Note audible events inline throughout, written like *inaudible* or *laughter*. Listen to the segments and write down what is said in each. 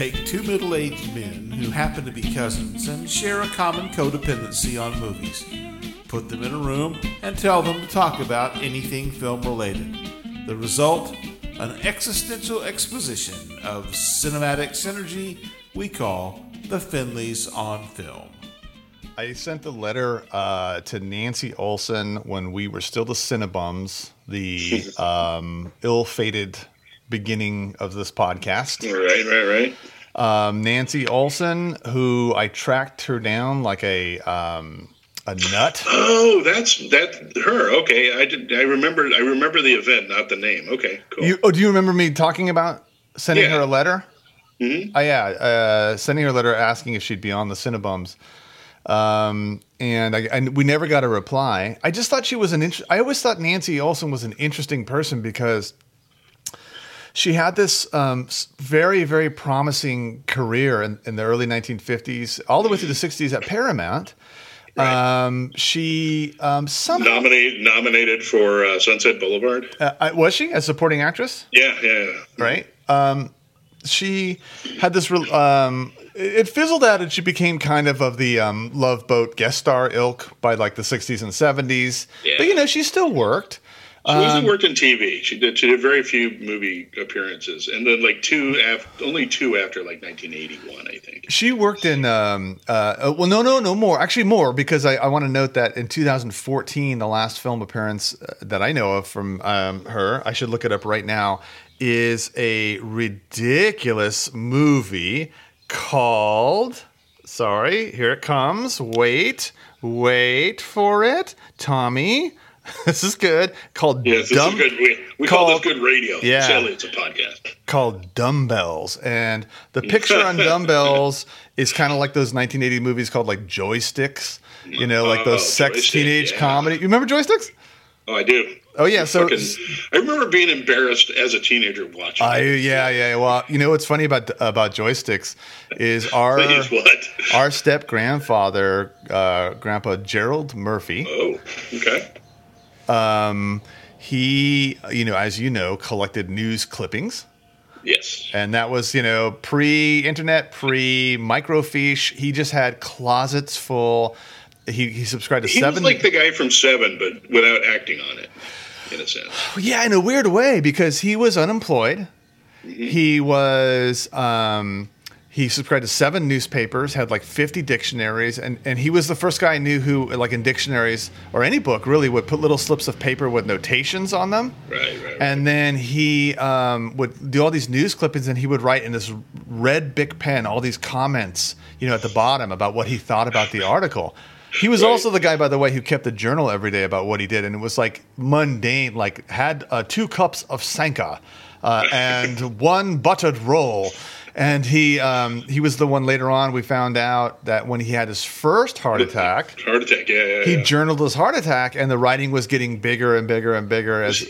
Take two middle aged men who happen to be cousins and share a common codependency on movies, put them in a room, and tell them to talk about anything film related. The result? An existential exposition of cinematic synergy we call the Finleys on Film. I sent the letter uh, to Nancy Olson when we were still the Cinnabums, the um, ill-fated beginning of this podcast. Right, right, right. Um, Nancy Olson, who I tracked her down like a um, a nut. Oh, that's that her. Okay, I did. I remember. I remember the event, not the name. Okay, cool. You, oh, do you remember me talking about sending Yeah. her a letter? Mhm. Oh yeah, uh, sending her a letter asking if she'd be on the Cinnabums. Um, and I, and we never got a reply. I just thought she was an. Int- I always thought Nancy Olson was an interesting person because she had this um, very very promising career in, in the early 1950s, all the way through the 60s at Paramount. Um, she um, somehow Nominated nominated for uh, Sunset Boulevard. uh, was she a supporting actress? Yeah, yeah, yeah. right? Um, she had this. Real, um, it fizzled out, and she became kind of of the um, Love Boat guest star ilk by like the '60s and '70s. Yeah. But you know, she still worked. She mostly Um, worked in TV. She did. She did very few movie appearances, and then like two, af- only two after like 1981, I think. She worked in. Um, uh, uh, well, no, no, no more. Actually, more because I, I want to note that in 2014, the last film appearance uh, that I know of from um, her, I should look it up right now, is a ridiculous movie called. Sorry, here it comes. Wait, wait for it, Tommy. *laughs* This is good. Called Yes, this Dumb- is good. We, we call this good radio. Yeah. Sadly, it's a podcast. called Dumbbells. And the *laughs* picture on Dumbbells is kind of like those 1980 movies called like Joysticks, you know, like those Oh, sex Joystick, teenage yeah. comedy. You remember Joysticks? Oh, I do. Oh, yeah. So, Fucking- I remember being embarrassed as a teenager watching. I, it. yeah, yeah. Well, you know what's funny about about Joysticks is *laughs* our what? our step grandfather, uh, Grandpa Gerald Murphy. Oh, okay. Um, he, you know, as you know, collected news clippings. Yes. And that was, you know, pre internet, pre microfiche. He just had closets full. He, he subscribed to He seven. like the guy from Seven, but without acting on it, in a sense. yeah, in a weird way, because he was unemployed. Mm-hmm. He was, um, he subscribed to seven newspapers, had like 50 dictionaries, and, and he was the first guy I knew who, like in dictionaries or any book, really would put little slips of paper with notations on them. Right, right. right. And then he um, would do all these news clippings, and he would write in this red Bic pen all these comments, you know, at the bottom about what he thought about the article. He was Right. also the guy, by the way, who kept a journal every day about what he did, and it was like mundane, like had uh, two cups of Sanka uh, and *laughs* one buttered roll. And he um, he was the one later on we found out that when he had his first heart attack, Heart attack. Yeah, yeah. he yeah. journaled his heart attack, and the writing was getting bigger and bigger and bigger as.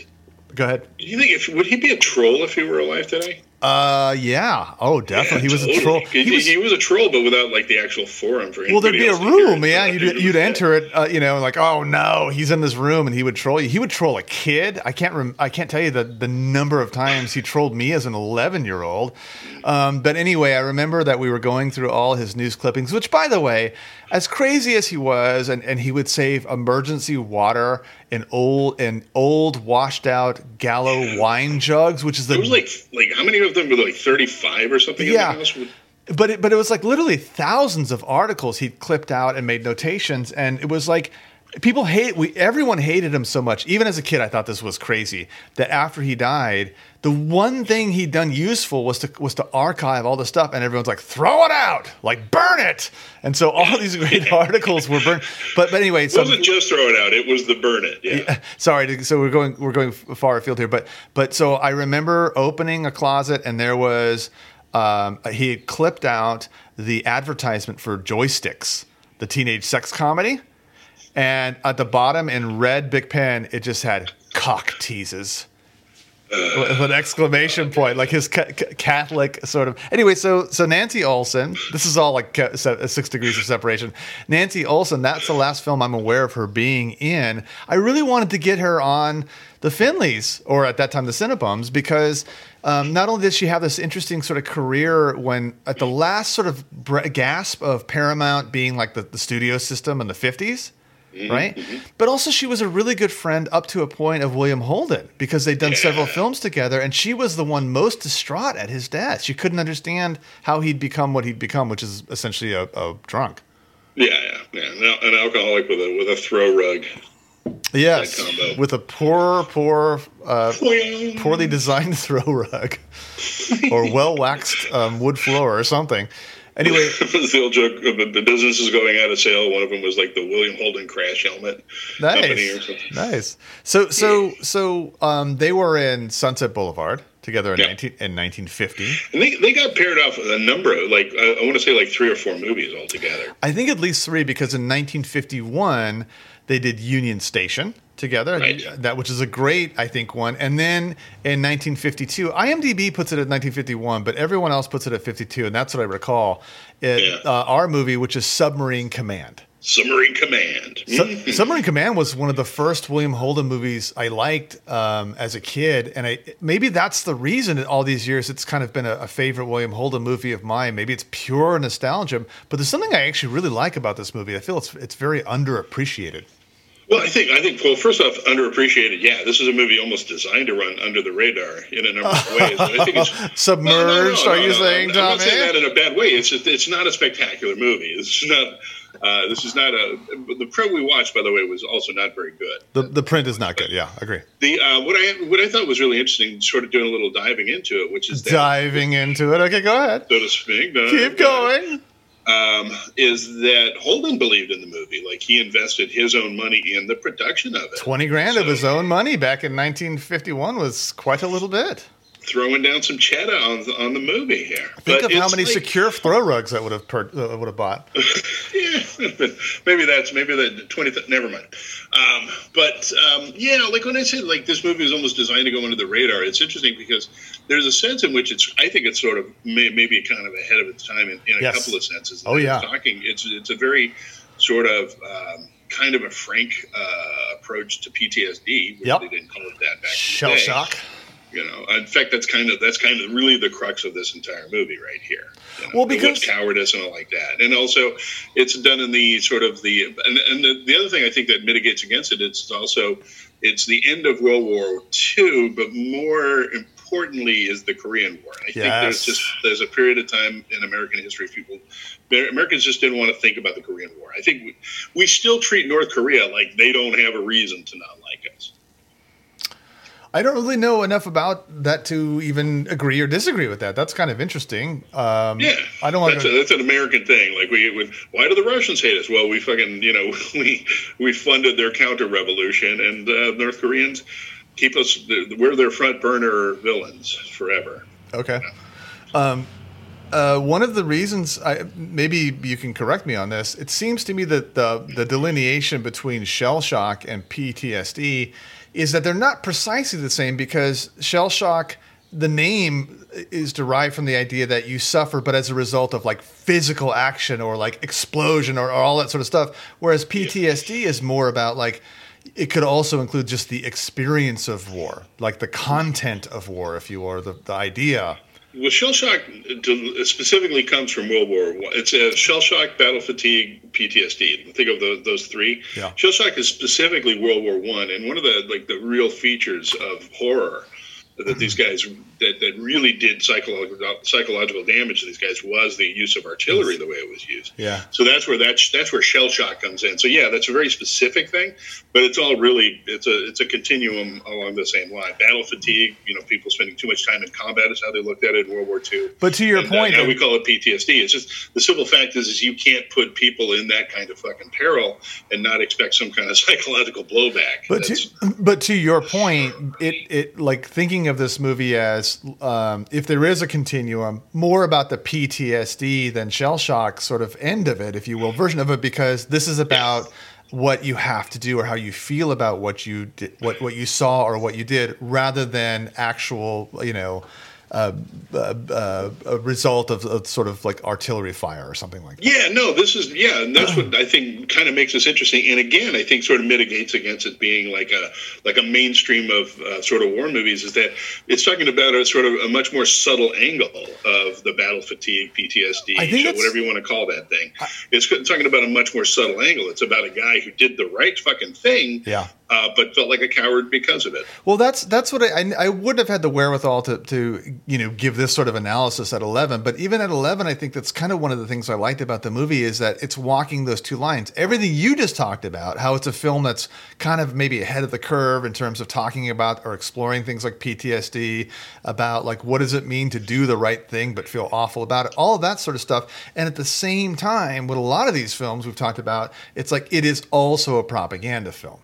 Go ahead. Do you think if would he be a troll if he were alive today? Uh, yeah. Oh, definitely. he was a Totally. troll. 'Cause He He was, was, a troll, but without like the actual forum for well, there'd be a else to hear room. Yeah, you'd, you'd enter it. Uh, you know, like, oh no, he's in this room, and he would troll you. He would troll a kid. I can't. Rem- I can't tell you the the number of times he trolled me as an eleven year old. Um, but anyway, I remember that we were going through all his news clippings. Which, by the way, as crazy as he was, and, and he would save emergency water in old in old washed out Gallo wine jugs, which is the It was like like how many of them were like thirty five or something? Yeah. In the house? but it, but it was like literally thousands of articles he'd clipped out and made notations, and it was like people hate we everyone hated him so much. Even as a kid, I thought this was crazy that after he died, the one thing he'd done useful was to was to archive all the stuff, and everyone's like throw it out, like burn it, and so all these great *laughs* articles were burned. But but anyway, so It wasn't just throw it out; it was the burn it. Yeah. *laughs* sorry so we're going we're going far afield here but but so i remember opening a closet and there was um, he had clipped out the advertisement for joysticks the teenage sex comedy and at the bottom in red Bic pen it just had cock teases with an exclamation point, like his ca- ca- Catholic sort of. Anyway, so so Nancy Olson, this is all like six degrees of separation. Nancy Olson, that's the last film I'm aware of her being in. I really wanted to get her on the Finleys, or at that time the Cinebums, because um, not only did she have this interesting sort of career when at the last sort of gasp of Paramount being like the, the studio system in the 50s right? But also, she was a really good friend up to a point of William Holden because they'd done several films together, and she was the one most distraught at his death. She couldn't understand how he'd become what he'd become, which is essentially a, a drunk. Yeah, yeah, yeah. An alcoholic with a with a throw rug. Yes, with a poor, poor, uh, Poorly poorly designed *laughs* throw rug or well waxed um, wood floor or something. Anyway, *laughs* the old joke of the, the businesses going out of sale. One of them was like the William Holden crash helmet nice, nice. So, so, so um, they were in Sunset Boulevard together in, Yeah. 19, in 1950. And they, they got paired off with a number of like I, I want to say like three or four movies altogether. I think at least three because in 1951 they did Union Station together, Right. that which is a great I think one. And then in 1952, IMDb puts it at 1951, but everyone else puts it at 52, and that's what I recall. It, Yeah. uh, our movie, which is Submarine Command. Submarine Command. Su- Submarine Command was one of the first William Holden movies I liked um, as a kid, and I maybe that's the reason in all these years it's kind of been a, a favorite William Holden movie of mine. Maybe it's pure nostalgia, but there's something I actually really like about this movie. I feel it's it's very underappreciated. Well, I think I think well, first off, underappreciated. Yeah, this is a movie almost designed to run under the radar in a number of *laughs* ways. I think it's Submerged, are you saying, I'm not saying that in a bad way. It's just, it's not a spectacular movie. This is not. Uh, this is not a. The print we watched, by the way, was also not very good. The the print is not good. Yeah, I agree. The uh, what I what I thought was really interesting, sort of doing a little diving into it, which is that, Diving into it. Okay, go ahead. so to speak. uh, Keep going. Um, is that Holden believed in the movie. Like he invested his own money in the production of it. Twenty grand of his own money back in 1951 was quite a little bit. Throwing down some cheddar on the, on the movie here. Think But of how many like- secure throw rugs that would have per- uh, would have bought. *laughs* Yeah, *laughs* maybe that's maybe the twenty. Th- never mind. Um, but um, yeah, like when I said, like this movie is almost designed to go under the radar. It's interesting because there's a sense in which it's. I think it's sort of may, maybe kind of ahead of its time in, in a Yes. couple of senses. Oh, yeah. It's talking. It's it's a very sort of. Um, Kind of a frank uh, approach to PTSD. Which Yep. They didn't call it that back Shell in the day. shock. You know, in fact, that's kind of that's kind of really the crux of this entire movie right here. You know, Well, because- cowardice and all like that, and also it's done in the sort of the and, and the, the other thing I think that mitigates against it is also it's the end of World War II, but more importantly is the Korean War. I think there's just there's a period of time in American history people Americans just didn't want to think about the Korean War. I think we, we still treat North Korea like they don't have a reason to not. I don't really know enough about that to even agree or disagree with that. That's kind of interesting. Um, Yeah, I don't want That's, to. a, that's an American thing. Like we, we, why do the Russians hate us? Well, we fucking, you know, *laughs* we we funded their counter revolution, and uh, North Koreans keep us. We're their front burner villains forever. Okay. Um, uh, one of the reasons, I, maybe you can correct me on this. It seems to me that the the delineation between shell shock and PTSD is that they're not precisely the same because shell shock, the name is derived from the idea that you suffer, but as a result of like physical action or like explosion or, or all that sort of stuff. Whereas PTSD is more about like it could also include just the experience of war, like the content of war, if you will, the, the idea. Well, shell shock specifically comes from World War One. It's a shell shock, battle fatigue, PTSD. Think of those, those three. Yeah. Shell shock is specifically World War One, and one of the like the real features of horror that these guys that, that really did psychological psychological damage to these guys was the use of artillery the way it was used. Yeah. So that's where that's that's where shell shock comes in. So yeah, that's a very specific thing, but it's all really it's a it's a continuum along the same line. Battle fatigue, you know, people spending too much time in combat is how they looked at it in World War II. But to your And, uh, point, now we call it PTSD. It's just the simple fact is, is you can't put people in that kind of fucking peril and not expect some kind of *laughs* psychological blowback. But That's- to, but to your point, it it like thinking of this movie as um, if there is a continuum, more about the PTSD than shell shock sort of end of it, if you will, version of it, because this is about what you have to do or how you feel about what you did, what what you saw or what you did, rather than actual, you know, uh, uh, a result of, of, sort of like artillery fire or something like that. Yeah, no, this is yeah, and that's what I think kind of makes this interesting. And again, I think sort of mitigates against it being like a like a mainstream of uh, sort of war movies is that it's talking about a sort of a much more subtle angle of the battle fatigue, PTSD, whatever you want to call that thing. It's talking about a much more subtle angle. It's about a guy who did the right fucking thing, yeah uh, but felt like a coward because of it. Well, that's that's what I, I, I wouldn't have had the wherewithal to to you know give this sort of analysis at eleven. But even at eleven, I think that's kind of one of the things I liked about the movie is that it's walking those two lines. Everything you just talked about, how it's a film that's kind of maybe ahead of the curve in terms of talking about or exploring things like PTSD, about like what does it mean to do the right thing but feel awful about it, all of that sort of stuff. And at the same time, with a lot of these films we've talked about, it's like it is also a propaganda film.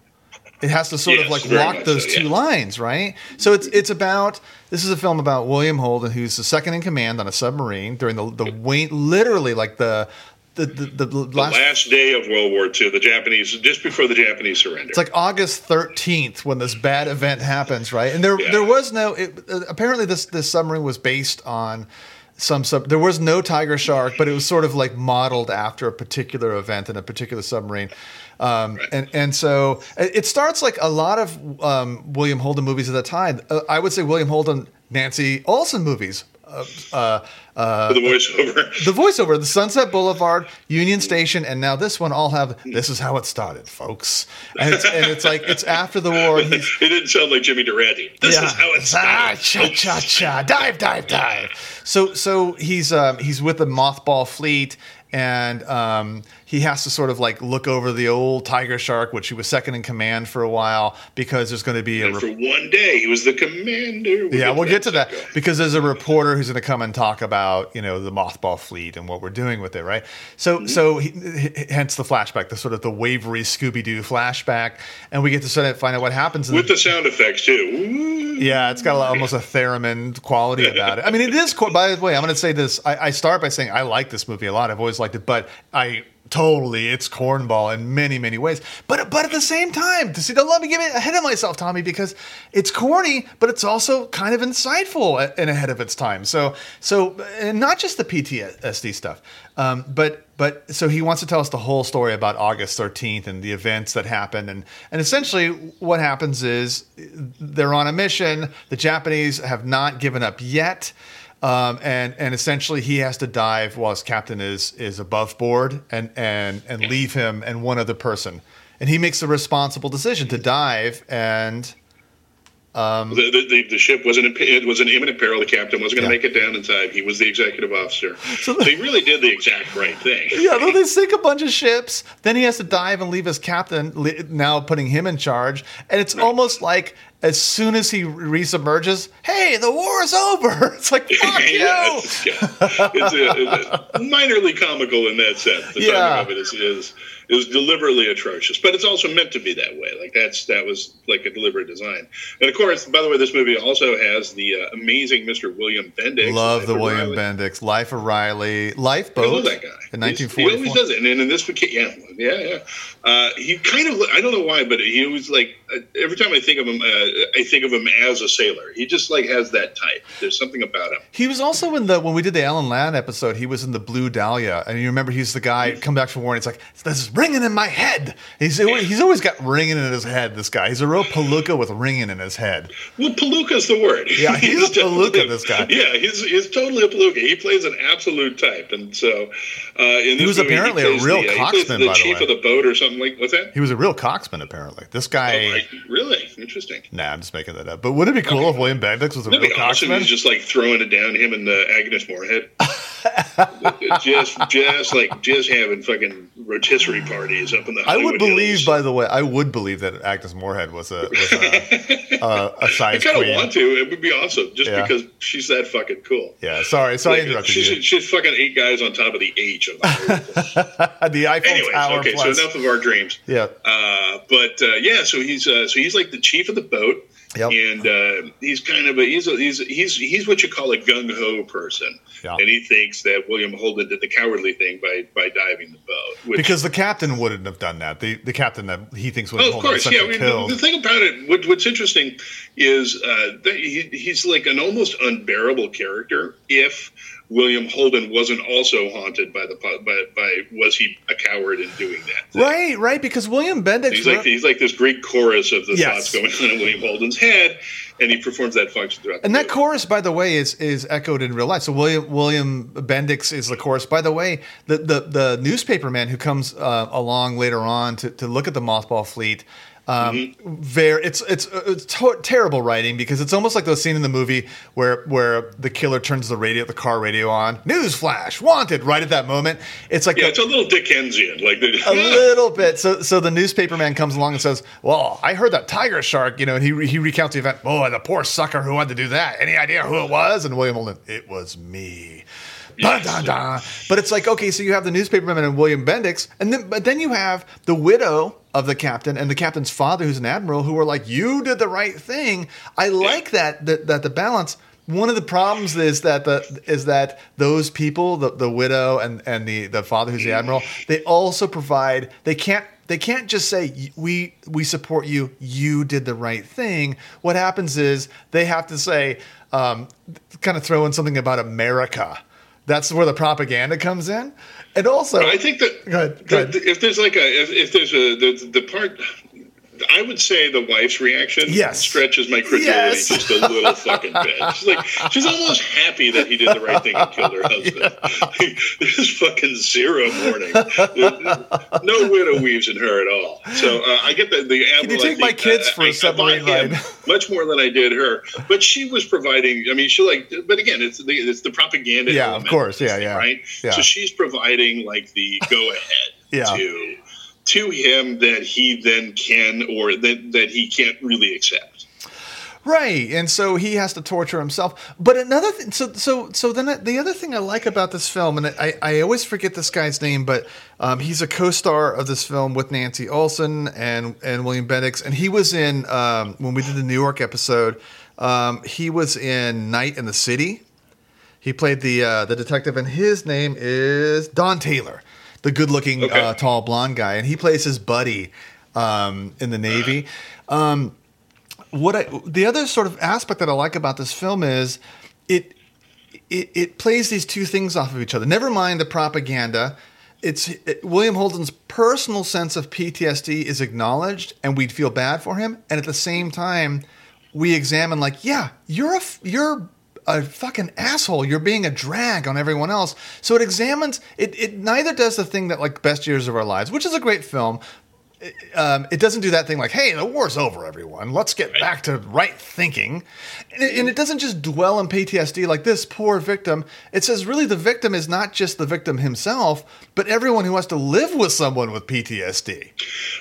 It has to sort yes, of like walk those so, yeah. two lines, right? So it's it's about this is a film about William Holden, who's the second in command on a submarine during the the wait, literally like the the, the, the, last, the, last, day of World War II, the Japanese, just before the Japanese surrender. It's like August 13th when this bad event happens, right? And there, yeah. there was no, it, uh, apparently this, this submarine was based on some sub, there was no tiger shark, but it was sort of like modeled after a particular event in a particular submarine. Um, right. and, and so it starts like a lot of um, William Holden movies at the time. Uh, I would say William Holden, Nancy Olson movies. Uh, uh, uh, the voiceover, *laughs* the voiceover, the Sunset Boulevard, Union Station, and now this one all have. This is how it started, folks. And it's, and it's like it's after the war. *laughs* it didn't sound like Jimmy Durante. This yeah. is how it started. Ah, cha cha cha, dive, dive, dive. So so he's um, he's with the mothball fleet, and um, he has to sort of like look over the old tiger shark, which he was second in command for a while, because there's going to be a rep- for one day he was the commander. Yeah, we'll get to that go. because there's a reporter who's going to come and talk about you know the mothball fleet and what we're doing with it, right? So mm-hmm. so he, hence the flashback, the sort of the wavery Scooby Doo flashback, and we get to sort of find out what happens with the, the sound effects too. Yeah, it's got a, almost a theremin quality about it. I mean, it is. By the way, I'm going to say this. I, I start by saying I like this movie a lot. I've always liked it, but I totally it's cornball in many many ways. But but at the same time to see don't let me get ahead of myself tommy because it's corny but it's also kind of insightful and ahead of its time. So so and not just the ptsd stuff um, but but so he wants to tell us the whole story about august 13th and the events that happened. And and essentially what happens is they're on a mission. The japanese have not given up yet um, and and essentially he has to dive while his captain is is above board and and and leave him and one other person, and he makes the responsible decision to dive and um, the, the, the, ship was an it was an imminent peril. The captain wasn't going to yeah. make it down in time. He was the executive officer. So, he really did the exact right thing. *laughs* Yeah, though they sink a bunch of ships. Then he has to dive and leave his captain, now putting him in charge. And it's right. almost like as soon as he resubmerges, hey, the war is over. *laughs* It's like *laughs* fuck you. it's, yeah. it's, a, it's minorly comical in that sense. The yeah. timing of it is, is it was deliberately atrocious, but it's also meant to be that way. Like that's that was like a deliberate design. And of course, by the way, this movie also has the uh, amazing Mr. William Bendix. Love the William Riley. Bendix, Life of Riley, Lifeboat. I that guy in 1944. He always does it, and in this, yeah, yeah, yeah. Uh, he kind of I don't know why, but he was like every time I think of him, uh, I think of him as a sailor. He just like has that type. There's something about him. He was also in the when we did the Alan Ladd episode. He was in the Blue Dahlia, and you remember he's the guy come back from war. and It's like this is ringing in my head. He's he's always got ringing in his head. This guy, he's a real palooka with ringing in his head. Well, palooka's the word. Yeah, he's, *laughs* he's a palooka. This guy. Yeah, he's he's totally a palooka. He plays an absolute type, and so uh, in he was movie, apparently he a real the, coxman. the by chief the of the boat or something like what's that? He was a real coxman. Apparently, this guy. Oh, really interesting. Nah, I'm just making that up. But wouldn't it be cool okay. if William Bendix was a That'd real be awesome. He's just like throwing it down him and the Agnes Moorehead. *laughs* *laughs* just, just like just having fucking rotisserie parties up in the. Hollywood I would believe, hills. by the way, I would believe that Agnes Moorehead was a was a, *laughs* a, a size I kind of want to. It would be awesome, just yeah. because she's that fucking cool. Yeah, sorry, sorry, like, I interrupted she's, you. She's fucking eight guys on top of the H of the, *laughs* the Eiffel Anyways, Tower. Okay, plus. so enough of our dreams. Yeah, uh, but uh, yeah, so he's uh, so he's like the chief of the boat Yep. and uh, he's kind of a he's a, he's he's he's what you call a gung ho person, Yeah. and he thinks that William Holden did the cowardly thing by by diving the boat. Which, Because the captain wouldn't have done that. The the captain that he thinks would Oh, have of course, yeah. I mean, the, the thing about it, what, what's interesting is uh, that he, he's like an almost unbearable character. If William Holden wasn't also haunted by the by, by was he a coward in doing that? thing? right, right. Because William Bendix. He's like he's like this great chorus of the Yes. thoughts going on in William Holden's head, and he performs that function throughout. and that chorus, by the way, is is echoed in real life. So William William Bendix is the chorus. By the way, the the, the newspaper man who comes uh, along later on to, to look at the mothball fleet. Um, Mm-hmm. Very, it's it's it's to- terrible writing because it's almost like those scene in the movie where where the killer turns the radio, the car radio on, news flash, wanted, right at that moment. It's like yeah, a- it's a little Dickensian, like the, a *laughs* little bit. So, so the newspaper man comes along and says, "Well, I heard that tiger shark, you know," and he he recounts the event. Boy, the poor sucker who had to do that. Any idea who it was? And William Holden, it was me. Dun, dun, dun. But it's like okay, so you have the newspaperman and William Bendix, and then but then you have the widow of the captain and the captain's father, who's an admiral, who are like, "You did the right thing." I like that that that the balance. One of the problems is that the is that those people, the, the widow and, and the, the father who's the admiral, they also provide they can't they can't just say we we support you, you did the right thing. What happens is they have to say um, kind of throw in something about America. That's where the propaganda comes in, and also I think that Go ahead, go ahead. that if there's like a if, if there's a the, the part I would say the wife's reaction Yes. stretches my credulity Yes. just a little fucking bit. She's like she's almost happy that he did the right thing and killed her *laughs* husband. *laughs* There's fucking zero mourning. No widow weaves in her at all. So uh, I get the the Can you take my kids uh, for a I- I submarine ride? *laughs* Much more than I did her, but she was providing. I mean, she like, but again, it's the it's the propaganda. Yeah, of course. Yeah, thing, yeah. Right. Yeah. So she's providing like the go ahead Yeah. to to him that he then can or that that he can't really accept. Right, and so he has to torture himself. But another thing, so so so then the other thing I like about this film, and I, I always forget this guy's name, but um, he's a co-star of this film with Nancy Olson and and William Bendix, and he was in um, when we did the New York episode. Um, he was in Night in the City. He played the uh, the detective, and his name is Don Taylor, the good-looking, Okay. uh, tall blonde guy, and he plays his buddy um, in the Navy. Um, what I, the other sort of aspect that I like about this film is it, it it plays these two things off of each other. Never mind the propaganda. It's it, William Holden's personal sense of PTSD is acknowledged, and we'd feel bad for him. And at the same time, we examine like, yeah, you're a you're a fucking asshole. You're being a drag on everyone else. So it examines it. It neither does the thing that like Best Years of Our Lives, which is a great film, um, it doesn't do that thing like, "Hey, the war's over, everyone. Let's get back to right thinking," and it, and it doesn't just dwell on PTSD like this poor victim. It says really the victim is not just the victim himself, but everyone who has to live with someone with PTSD.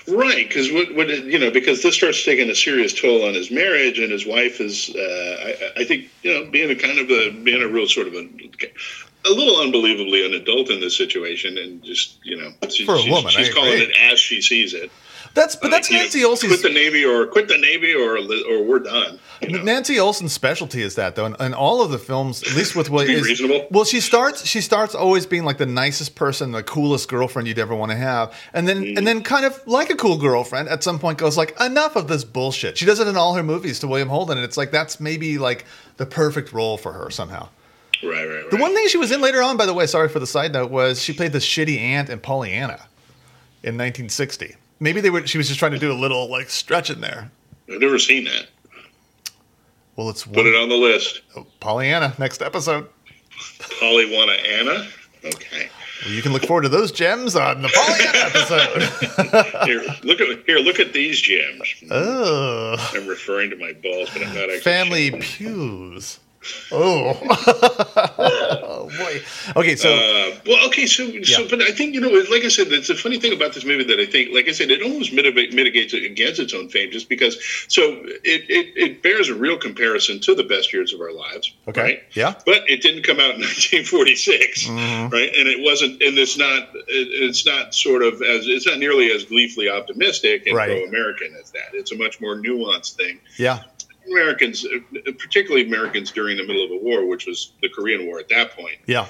Right, because what, what you know, because this starts taking a serious toll on his marriage, and his wife is, uh, I, I think, you know, being a kind of a being a real sort of a, a little unbelievably an adult in this situation, and just you know, she, For a she's, woman, I she's calling agree. it as she sees it. That's but that's Like, you know, Nancy Olson's quit the navy, or quit the navy, or or we're done. You know? Nancy Olson's specialty is that though, and, and all of the films, at least with what is reasonable. well, she starts she starts always being like the nicest person, the coolest girlfriend you'd ever want to have, and then Mm-hmm. and then kind of like a cool girlfriend at some point goes like enough of this bullshit. She does it in all her movies to William Holden, and it's like that's maybe like the perfect role for her somehow. Right, right, right. The one thing she was in later on, by the way, sorry for the side note, was she played the shitty aunt in Pollyanna in 1960. Maybe they were. She was just trying to do a little like stretch in there. I've never seen that. Well, it's one Put one, it on the list. Oh, Pollyanna next episode. Polywana Anna. Okay. Well, you can look forward to those gems on the Pollyanna episode. *laughs* Here, look at here. Look at these gems. oh, I'm referring to my balls, but I'm not actually. family pews. Oh. *laughs* oh boy. Okay, so Uh, well, okay, so so, but I think you know, like I said, it's a funny thing about this movie that I think, like I said, it almost mitigate, mitigates it against its own fame, just because. So it, it it bears a real comparison to the best years of our lives, Okay. right? Yeah. But it didn't come out in *laughs* 1946, Mm-hmm. right? And it wasn't, and it's not, it, it's not sort of as it's not nearly as gleefully optimistic and Right. pro-American as that. It's a much more nuanced thing yeah, Americans, uh, particularly Americans during the middle of a war, which was the Korean War at that point, Yeah.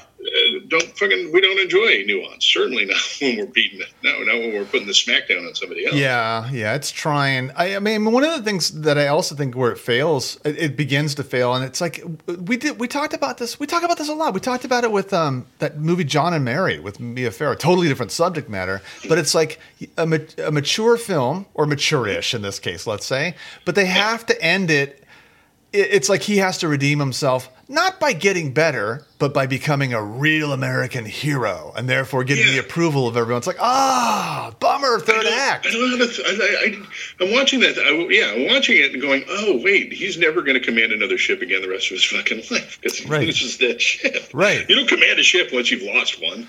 Don't fucking we don't enjoy nuance. Certainly not *laughs* when we're beating it. No, not when we're putting the smackdown on somebody else. Yeah, yeah, it's trying. I, I mean, one of the things that I also think where it fails, it, it begins to fail, and it's like we did. We talked about this. We talk about this a lot. We talked about it with um, that movie John and Mary with Mia Farrow. Totally different subject matter, but it's like a, ma- a mature film or mature-ish in this case, let's say. But they have to end it. It- It's like he has to redeem himself. Not by getting better, but by becoming a real American hero, and therefore getting the approval of everyone. It's like, ah, bummer, third I act. I don't know how to. Th- I, I, I'm watching that. I, yeah, I'm watching it and going, "Oh, wait, he's never going to command another ship again the rest of his fucking life because he Right. *laughs* loses that ship. Right. You don't command a ship once you've lost one.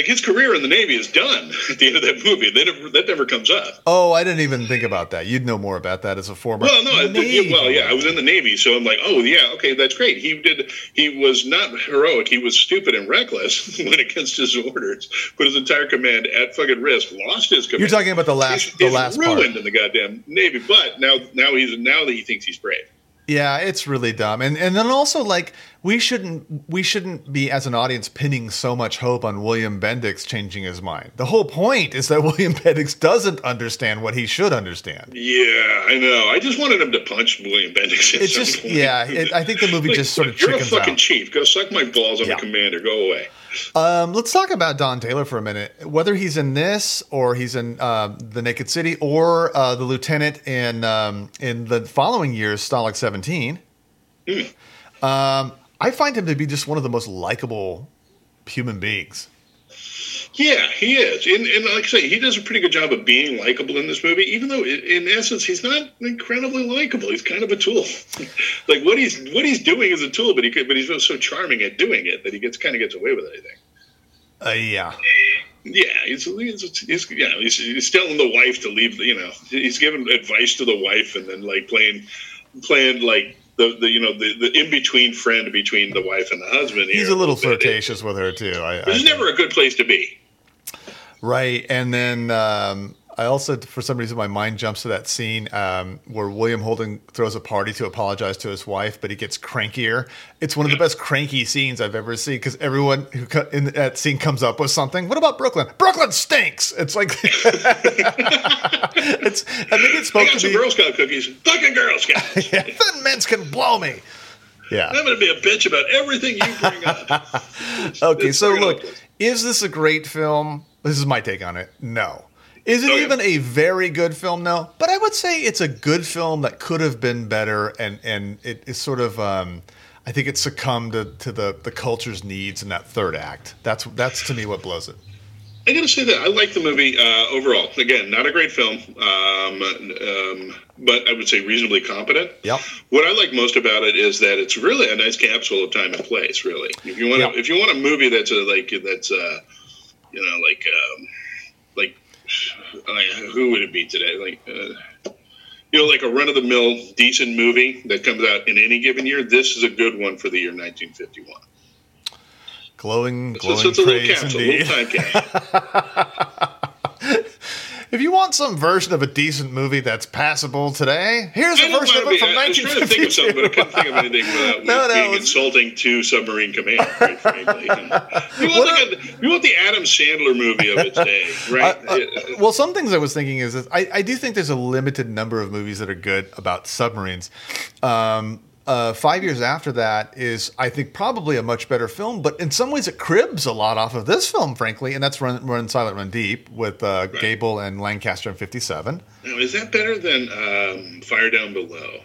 Like his career in the Navy is done *laughs* at the end of that movie. Never, that never comes up. Oh, I didn't even think about that. You'd know more about that as a former. Well, no, Navy yeah, well, yeah, I was in the Navy, so I'm like, oh, yeah, okay, that's great. He did. He was not heroic. He was stupid and reckless *laughs* when against his orders. Put his entire command at fucking risk. Lost his command. You're talking about the last- He's, the he's last part. ruined in the goddamn Navy. But now, now he's now that he thinks he's brave. Yeah, it's really dumb. And and then also like we shouldn't we shouldn't be as an audience pinning so much hope on William Bendix changing his mind. The whole point is that *laughs* William Bendix doesn't understand what he should understand. Yeah, I know. I just wanted him to punch William Bendix. At It's just point. yeah, it, I think the movie Like, just sort of you're a fucking out. chief. Go suck my balls. I'm Yeah. a commander. Go away. Um, let's talk about Don Taylor for a minute. Whether he's in this or he's in uh, the Naked City or uh, the lieutenant in um, in the following year's Stalag 17, um, I find him to be just one of the most likable human beings. Yeah, he is, and, and like I say, he does a pretty good job of being likable in this movie. Even though, in, in essence, he's not incredibly likable. He's kind of a tool. *laughs* like what he's what he's doing is a tool, but he could, but he's so charming at doing it that he gets kind of gets away with it. I think. Uh, yeah, Yeah, he's, he's, he's know he's, he's telling the wife to leave. You know, he's giving advice to the wife, and then like playing playing like. The, the you know the, the in between friend between the wife and the husband. he's a little bit. flirtatious with her too. I, I is never a good place to be. Right. And then um, I also, for some reason, my mind jumps to that scene um, where William Holden throws a party to apologize to his wife, but he gets crankier. It's one of the best cranky scenes I've ever seen because everyone who co- in that scene comes up with something. What about Brooklyn? Brooklyn stinks. It's like *laughs* it's. I think it's I got to some be. Girl Scout cookies. Fucking Girl *laughs* Scouts. Yeah, thin mints can blow me. Yeah. I'm going to be a bitch about everything you bring up. *laughs* Okay, It's so look, is this a great film? This is my take on it. No. Is it Okay. even a very good film? No. But I would say it's a good film that could have been better, and and it is sort of. Um, I think it succumbed to, to the the culture's needs in that third act. That's that's to me what blows it. I got to say that I like the movie uh, overall. Again, not a great film, um, um, but I would say reasonably competent. Yep. What I like most about it is that it's really a nice capsule of time and place. Really, if you want, Yep. to, if you want a movie that's a, like that's uh, you know like um, like like who would it be today? Like. Uh, you know, like a run of the mill decent movie that comes out in any given year. This is a good one for the year 1951. Glowing, glowing so it's a little praise capsule, a indeed. little time capsule. *laughs* If you want some version of a decent movie that's passable today, here's a I version of it from I was trying to think of something, but I couldn't think of 1952. anything without *laughs* No, no, being insulting to submarine command. Quite *laughs* frankly, you want, like a, you want the Adam Sandler movie of its day, *laughs* right? Uh, uh, well, some things I was thinking is, is I, I do think there's a limited number of movies that are good about submarines. Um, uh, five years after that is, I think, probably a much better film, but in some ways it cribs a lot off of this film, frankly, and that's Run, Run Silent, Run Deep with uh, Gable and Lancaster in '57. now, is that better than um, Fire Down Below?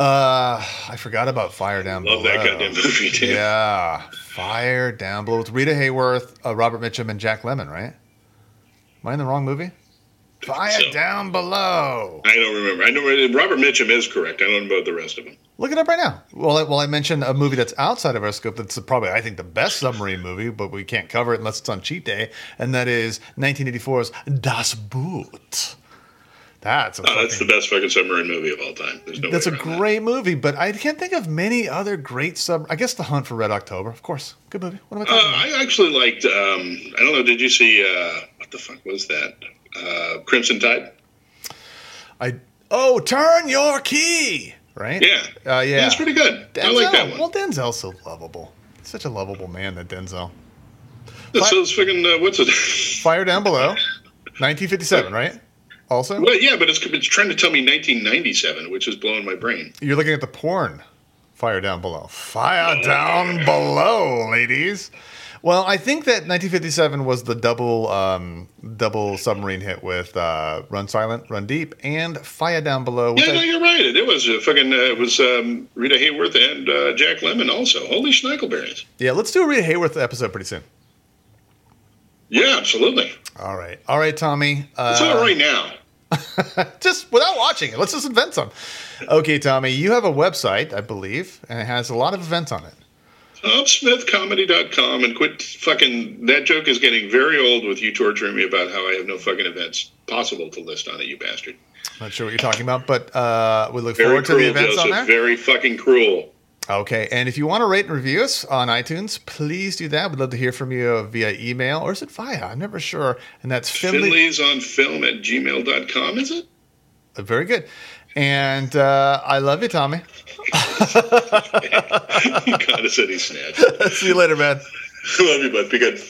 Uh, I forgot about Fire Down Love Below. that goddamn movie too. Yeah, Fire Down Below with Rita Hayworth, uh, Robert Mitchum, and Jack Lemmon, right? Am I in the wrong movie? Fire so. Down Below. I don't remember. I know Robert Mitchum is correct. I don't know about the rest of them. Look it up right now. Well, I, well, I mentioned a movie that's outside of our scope. That's probably, I think, the best submarine movie, but we can't cover it unless it's on cheat day, and that is 1984's Das Boot. That's a Oh, that's the best fucking submarine movie of all time. There's no that's a around that. great movie, but I can't think of many other great sub. I guess The Hunt for Red October, of course, good movie. What am I Uh, talking about? I actually liked. Um, I don't know. Did you see uh, what the fuck was that? Uh, Crimson Tide. I Oh, turn your key. Right? Yeah, Uh, yeah. that's pretty good. I like that one. Well, Denzel's so lovable. Such a lovable man, that Denzel. so it's fucking uh, what's it? *laughs* Fire Down Below, 1957, right? Also, well, yeah, but it's, it's trying to tell me 1997, which is blowing my brain. you're looking at the porn. Fire Down Below. Fire Down Below, ladies. Well, I think that 1957 was the double um, double submarine hit with uh, Run Silent, Run Deep, and Fire Down Below. Yeah, I- no, you're right. It, it was uh, fucking. Uh, it was um, Rita Hayworth and uh, Jack Lemmon also. Holy schnickelberries! yeah, let's do a Rita Hayworth episode pretty soon. Yeah, absolutely. All right. All right, Tommy. Uh, It's all right now. *laughs* just without watching it. Let's just invent some. Okay, Tommy, you have a website, I believe, and it has a lot of events on it. TomSmithComedy.com and quit fucking. That joke is getting very old with you torturing me about how I have no fucking events possible to list on it, you bastard. Not sure what you're talking about, but uh, we look Very forward to the events Joseph. on there. Very fucking cruel. Okay, and if you want to rate and review us on iTunes, please do that. We'd love to hear from you via email, or is it via? I'm never sure. And that's Finley. Finley's on film at gmail.com, is it? Uh, Very good. And uh, I love you, Tommy. you kind of said he snatch. See you later, man. Love you, bud. Be good.